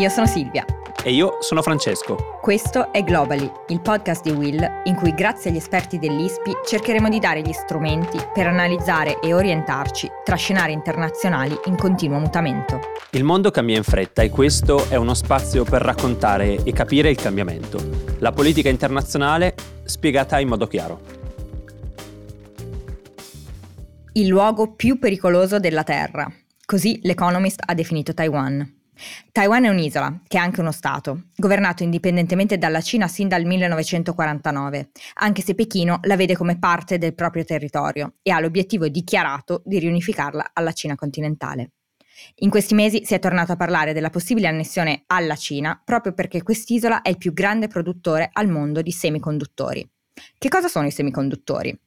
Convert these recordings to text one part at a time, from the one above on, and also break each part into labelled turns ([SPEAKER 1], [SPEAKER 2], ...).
[SPEAKER 1] io sono Silvia.
[SPEAKER 2] E io sono Francesco.
[SPEAKER 1] Questo è Globally, il podcast di Will in cui grazie agli esperti dell'ISPI cercheremo di dare gli strumenti per analizzare e orientarci tra scenari internazionali in continuo mutamento.
[SPEAKER 2] Il mondo cambia in fretta e questo è uno spazio per raccontare e capire il cambiamento. La politica internazionale spiegata in modo chiaro.
[SPEAKER 1] Il luogo più pericoloso della Terra. Così l'Economist ha definito Taiwan. Taiwan è un'isola, che è anche uno Stato, governato indipendentemente dalla Cina sin dal 1949, anche se Pechino la vede come parte del proprio territorio e ha l'obiettivo dichiarato di riunificarla alla Cina continentale. In questi mesi si è tornato a parlare della possibile annessione alla Cina proprio perché quest'isola è il più grande produttore al mondo di semiconduttori. Che cosa sono i semiconduttori?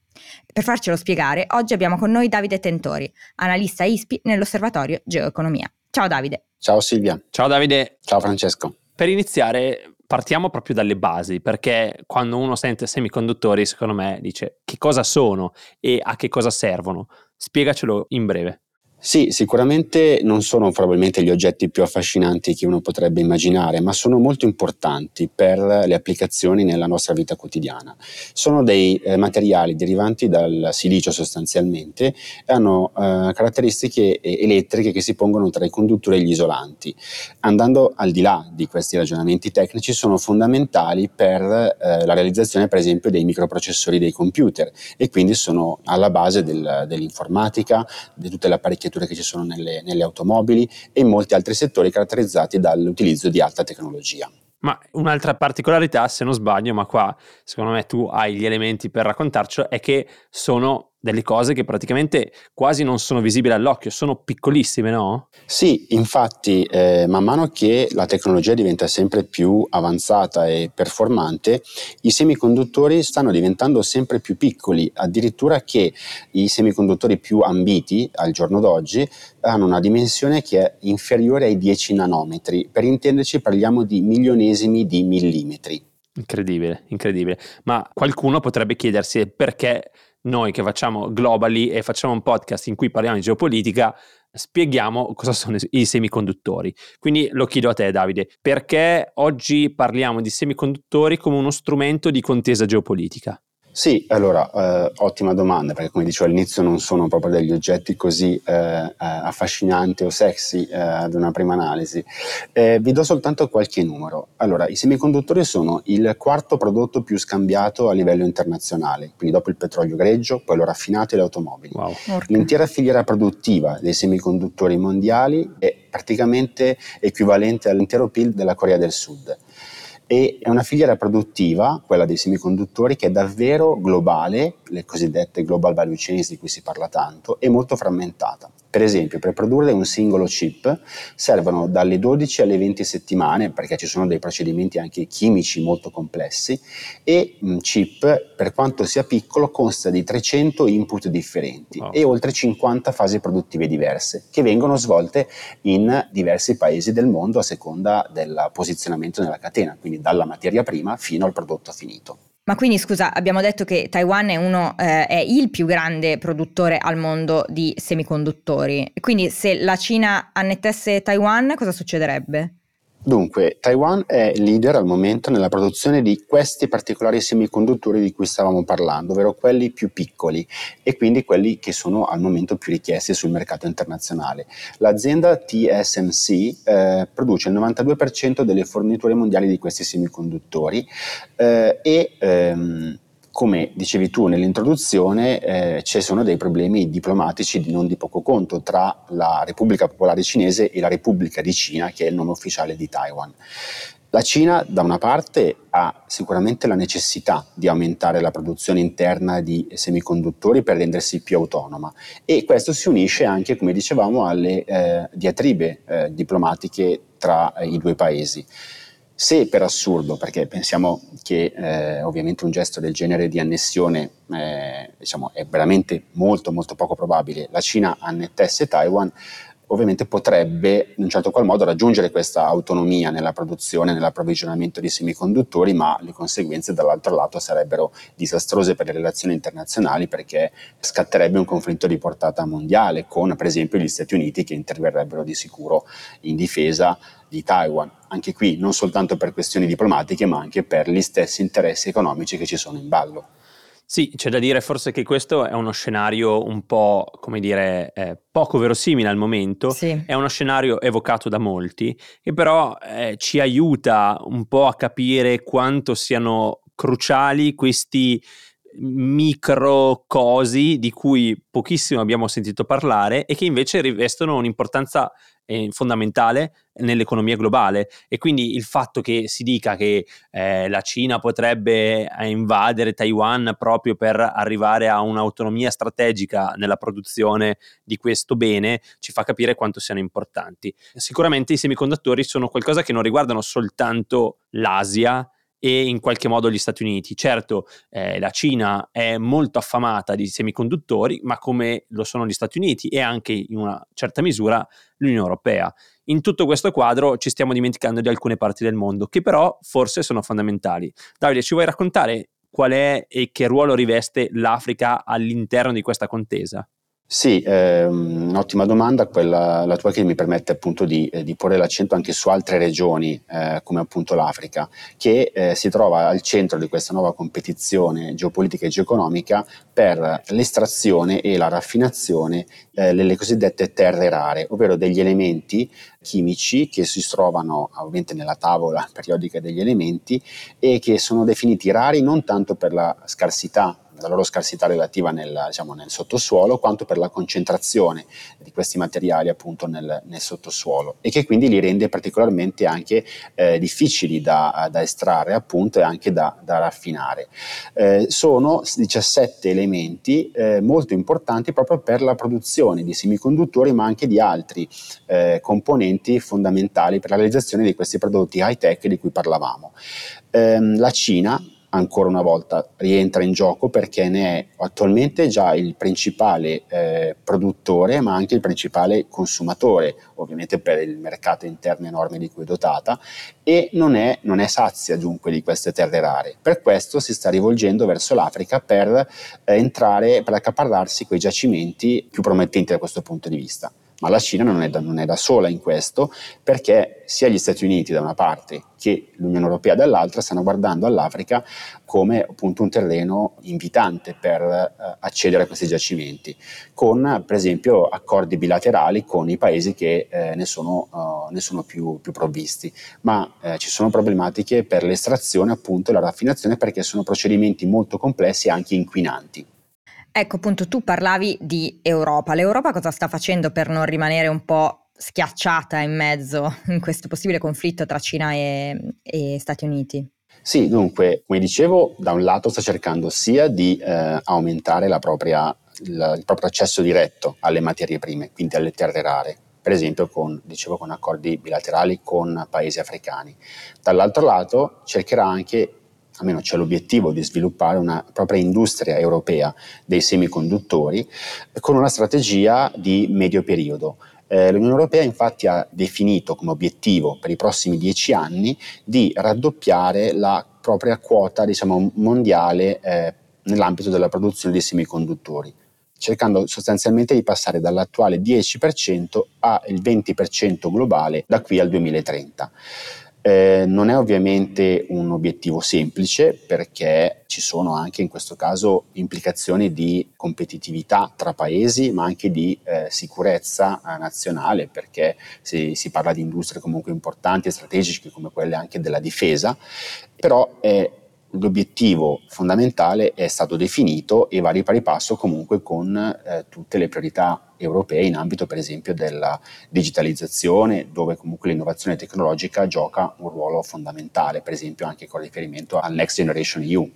[SPEAKER 1] Per farcelo spiegare, oggi abbiamo con noi Davide Tentori, analista ISPI nell'Osservatorio Geoeconomia. Ciao Davide.
[SPEAKER 3] Ciao Silvia.
[SPEAKER 2] Ciao Davide.
[SPEAKER 3] Ciao Francesco.
[SPEAKER 2] Per iniziare partiamo proprio dalle basi, perché quando uno sente semiconduttori, secondo me dice che cosa sono e a che cosa servono. Spiegacelo in breve.
[SPEAKER 3] Sì, sicuramente non sono probabilmente gli oggetti più affascinanti che uno potrebbe immaginare, ma sono molto importanti per le applicazioni nella nostra vita quotidiana. Sono dei eh, materiali derivanti dal silicio sostanzialmente e hanno eh, caratteristiche elettriche che si pongono tra i conduttori e gli isolanti. Andando al di là di questi ragionamenti tecnici, sono fondamentali per eh, la realizzazione, per esempio, dei microprocessori dei computer e quindi sono alla base del, dell'informatica, di tutte le architetture che ci sono nelle, nelle automobili e in molti altri settori caratterizzati dall'utilizzo di alta tecnologia.
[SPEAKER 2] Ma un'altra particolarità, se non sbaglio, ma qua secondo me tu hai gli elementi per raccontarcelo, è che sono delle cose che praticamente quasi non sono visibili all'occhio, sono piccolissime, no?
[SPEAKER 3] Sì, infatti eh, man mano che la tecnologia diventa sempre più avanzata e performante, i semiconduttori stanno diventando sempre più piccoli, addirittura che i semiconduttori più ambiti al giorno d'oggi hanno una dimensione che è inferiore ai 10 nanometri, per intenderci parliamo di milionesimi di millimetri.
[SPEAKER 2] Incredibile, incredibile. Ma qualcuno potrebbe chiedersi perché noi che facciamo Globally e facciamo un podcast in cui parliamo di geopolitica, spieghiamo cosa sono i semiconduttori. Quindi lo chiedo a te Davide, perché oggi parliamo di semiconduttori come uno strumento di contesa geopolitica?
[SPEAKER 3] Sì, allora, eh, ottima domanda, perché come dicevo all'inizio non sono proprio degli oggetti così eh, eh, affascinanti o sexy eh, ad una prima analisi. Eh, vi do soltanto qualche numero. Allora, i semiconduttori sono il quarto prodotto più scambiato a livello internazionale, quindi dopo il petrolio greggio, poi lo raffinato e le automobili. Wow. L'intera filiera produttiva dei semiconduttori mondiali è praticamente equivalente all'intero PIL della Corea del Sud e è una filiera produttiva, quella dei semiconduttori, che è davvero globale, le cosiddette global value chains di cui si parla tanto, e molto frammentata. Per esempio, per produrre un singolo chip servono dalle 12 alle 20 settimane, perché ci sono dei procedimenti anche chimici molto complessi, e un chip, per quanto sia piccolo, consta di 300 input differenti wow. e oltre 50 fasi produttive diverse, che vengono svolte in diversi paesi del mondo a seconda del posizionamento nella catena, quindi dalla materia prima fino al prodotto finito.
[SPEAKER 1] Ma quindi scusa, abbiamo detto che Taiwan è, uno, eh, è il più grande produttore al mondo di semiconduttori. Quindi se la Cina annettesse Taiwan, cosa succederebbe?
[SPEAKER 3] Dunque, Taiwan è leader al momento nella produzione di questi particolari semiconduttori di cui stavamo parlando, ovvero quelli più piccoli e quindi quelli che sono al momento più richiesti sul mercato internazionale. L'azienda TSMC eh, produce il 92% delle forniture mondiali di questi semiconduttori eh, e ehm, come dicevi tu nell'introduzione, eh, ci sono dei problemi diplomatici di non di poco conto tra la Repubblica Popolare Cinese e la Repubblica di Cina, che è il nome ufficiale di Taiwan. La Cina, da una parte, ha sicuramente la necessità di aumentare la produzione interna di semiconduttori per rendersi più autonoma e questo si unisce anche, come dicevamo, alle eh, diatribe eh, diplomatiche tra i due paesi. Se per assurdo, perché pensiamo che eh, ovviamente un gesto del genere di annessione eh, diciamo, è veramente molto molto poco probabile, la Cina annettesse Taiwan, ovviamente potrebbe in un certo qual modo raggiungere questa autonomia nella produzione, nell'approvvigionamento di semiconduttori, ma le conseguenze dall'altro lato sarebbero disastrose per le relazioni internazionali perché scatterebbe un conflitto di portata mondiale con per esempio gli Stati Uniti che interverrebbero di sicuro in difesa di Taiwan. Anche qui non soltanto per questioni diplomatiche ma anche per gli stessi interessi economici che ci sono in ballo.
[SPEAKER 2] Sì, c'è da dire forse che questo è uno scenario un po', come dire, eh, poco verosimile al momento, sì. è uno scenario evocato da molti, che però eh, ci aiuta un po' a capire quanto siano cruciali questi micro cosi di cui pochissimo abbiamo sentito parlare e che invece rivestono un'importanza eh, fondamentale nell'economia globale e quindi il fatto che si dica che eh, la Cina potrebbe eh, invadere Taiwan proprio per arrivare a un'autonomia strategica nella produzione di questo bene ci fa capire quanto siano importanti. Sicuramente i semiconduttori sono qualcosa che non riguardano soltanto l'Asia e in qualche modo gli Stati Uniti. Certo, eh, la Cina è molto affamata di semiconduttori, ma come lo sono gli Stati Uniti e anche in una certa misura l'Unione Europea. In tutto questo quadro ci stiamo dimenticando di alcune parti del mondo che però forse sono fondamentali. Davide, ci vuoi raccontare qual è e che ruolo riveste l'Africa all'interno di questa contesa?
[SPEAKER 3] Sì, è ehm, un'ottima domanda, quella la tua che mi permette appunto di, eh, di porre l'accento anche su altre regioni eh, come appunto l'Africa, che eh, si trova al centro di questa nuova competizione geopolitica e geoeconomica per l'estrazione e la raffinazione eh, delle cosiddette terre rare, ovvero degli elementi chimici che si trovano ovviamente nella tavola periodica degli elementi e che sono definiti rari non tanto per la scarsità la loro scarsità relativa nel, diciamo, nel, sottosuolo, quanto per la concentrazione di questi materiali appunto nel, nel sottosuolo e che quindi li rende particolarmente anche eh, difficili da, da, estrarre appunto e anche da, da raffinare. Eh, sono 17 elementi eh, molto importanti proprio per la produzione di semiconduttori ma anche di altri eh, componenti fondamentali per la realizzazione di questi prodotti high tech di cui parlavamo. Ehm, la Cina ancora una volta rientra in gioco perché ne è attualmente già il principale eh, produttore ma anche il principale consumatore, ovviamente per il mercato interno enorme di cui è dotata e non è, non è sazia dunque di queste terre rare. Per questo si sta rivolgendo verso l'Africa per eh, entrare, per accaparrarsi quei giacimenti più promettenti da questo punto di vista ma la Cina non è, da, non è, da, sola in questo perché sia gli Stati Uniti da una parte che l'Unione Europea dall'altra stanno guardando all'Africa come appunto un terreno invitante per eh, accedere a questi giacimenti, con per esempio accordi bilaterali con i paesi che eh, ne sono, uh, ne sono più, più, provvisti, ma eh, ci sono problematiche per l'estrazione appunto e la raffinazione perché sono procedimenti molto complessi e anche inquinanti.
[SPEAKER 1] Ecco, appunto, tu parlavi di Europa. L'Europa cosa sta facendo per non rimanere un po' schiacciata in mezzo in questo possibile conflitto tra Cina e, e Stati Uniti?
[SPEAKER 3] Sì, dunque, come dicevo, da un lato sta cercando sia di eh, aumentare propria, il, il proprio accesso diretto alle materie prime, quindi alle terre rare, per esempio con, dicevo, con accordi bilaterali con paesi africani. Dall'altro lato cercherà anche almeno c'è l'obiettivo di sviluppare una propria industria europea dei semiconduttori con una strategia di medio periodo. Eh, L'Unione Europea infatti ha definito come obiettivo per i prossimi dieci anni di raddoppiare la propria quota diciamo, mondiale eh, nell'ambito della produzione di semiconduttori cercando sostanzialmente di passare dall'attuale 10% al 20% globale da qui al 2030. Eh, non è ovviamente un obiettivo semplice perché ci sono anche in questo caso implicazioni di competitività tra paesi ma anche di eh, sicurezza eh, nazionale perché si, si, parla di industrie comunque importanti e strategiche come quelle anche della difesa, però è l'obiettivo fondamentale è stato definito e va di pari passo comunque con eh, tutte le priorità europee in ambito per esempio della digitalizzazione dove comunque l'innovazione tecnologica gioca un ruolo fondamentale per esempio anche con riferimento al Next Generation EU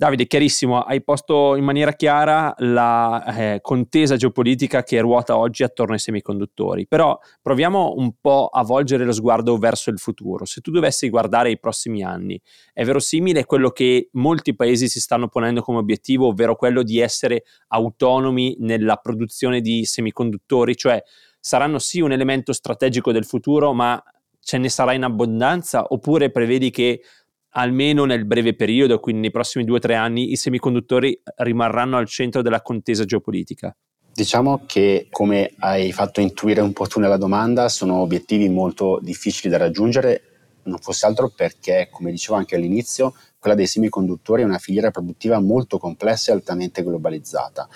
[SPEAKER 2] Davide, chiarissimo, hai posto in maniera chiara la eh, contesa geopolitica che ruota oggi attorno ai semiconduttori, però proviamo un po' a volgere lo sguardo verso il futuro. Se tu dovessi guardare i prossimi anni, è verosimile quello che molti paesi si stanno ponendo come obiettivo, ovvero quello di essere autonomi nella produzione di semiconduttori, cioè saranno sì un elemento strategico del futuro, ma ce ne sarà in abbondanza? Oppure prevedi che almeno nel breve periodo, quindi nei prossimi due o tre anni, i semiconduttori rimarranno al centro della contesa geopolitica?
[SPEAKER 3] Diciamo che, come hai fatto intuire un po' tu nella domanda, sono obiettivi molto difficili da raggiungere, non fosse altro perché, come dicevo anche all'inizio, quella dei semiconduttori è una filiera produttiva molto complessa e altamente globalizzata.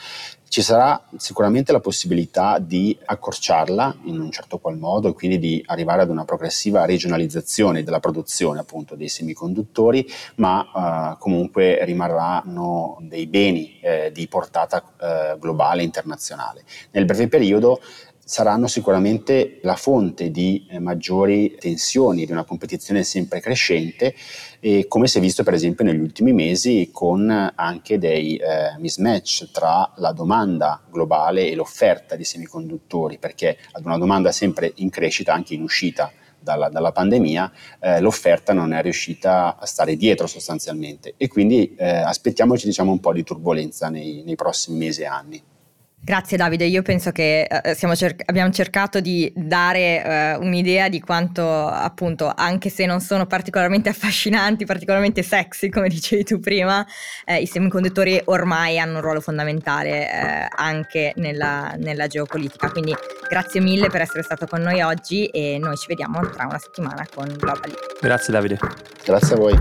[SPEAKER 3] Ci sarà sicuramente la possibilità di accorciarla in un certo qual modo e quindi di arrivare ad una progressiva regionalizzazione della produzione appunto dei semiconduttori, ma eh, comunque rimarranno dei beni eh, di portata eh, globale e internazionale. Nel breve periodo saranno sicuramente la fonte di eh, maggiori tensioni, di una competizione sempre crescente, e come si è visto per esempio negli ultimi mesi con anche dei eh, mismatch tra la domanda globale e l'offerta di semiconduttori, perché ad una domanda sempre in crescita, anche in uscita dalla, dalla pandemia, eh, l'offerta non è riuscita a stare dietro sostanzialmente e quindi eh, aspettiamoci diciamo, un po' di turbolenza nei, nei prossimi mesi e anni.
[SPEAKER 1] Grazie Davide, io penso che eh, cer- abbiamo cercato di dare eh, un'idea di quanto appunto, anche se non sono particolarmente affascinanti, particolarmente sexy come dicevi tu prima, eh, i semiconduttori ormai hanno un ruolo fondamentale eh, anche nella, nella geopolitica. Quindi grazie mille per essere stato con noi oggi e noi ci vediamo tra una settimana con Globally.
[SPEAKER 2] Grazie Davide.
[SPEAKER 3] Grazie a voi.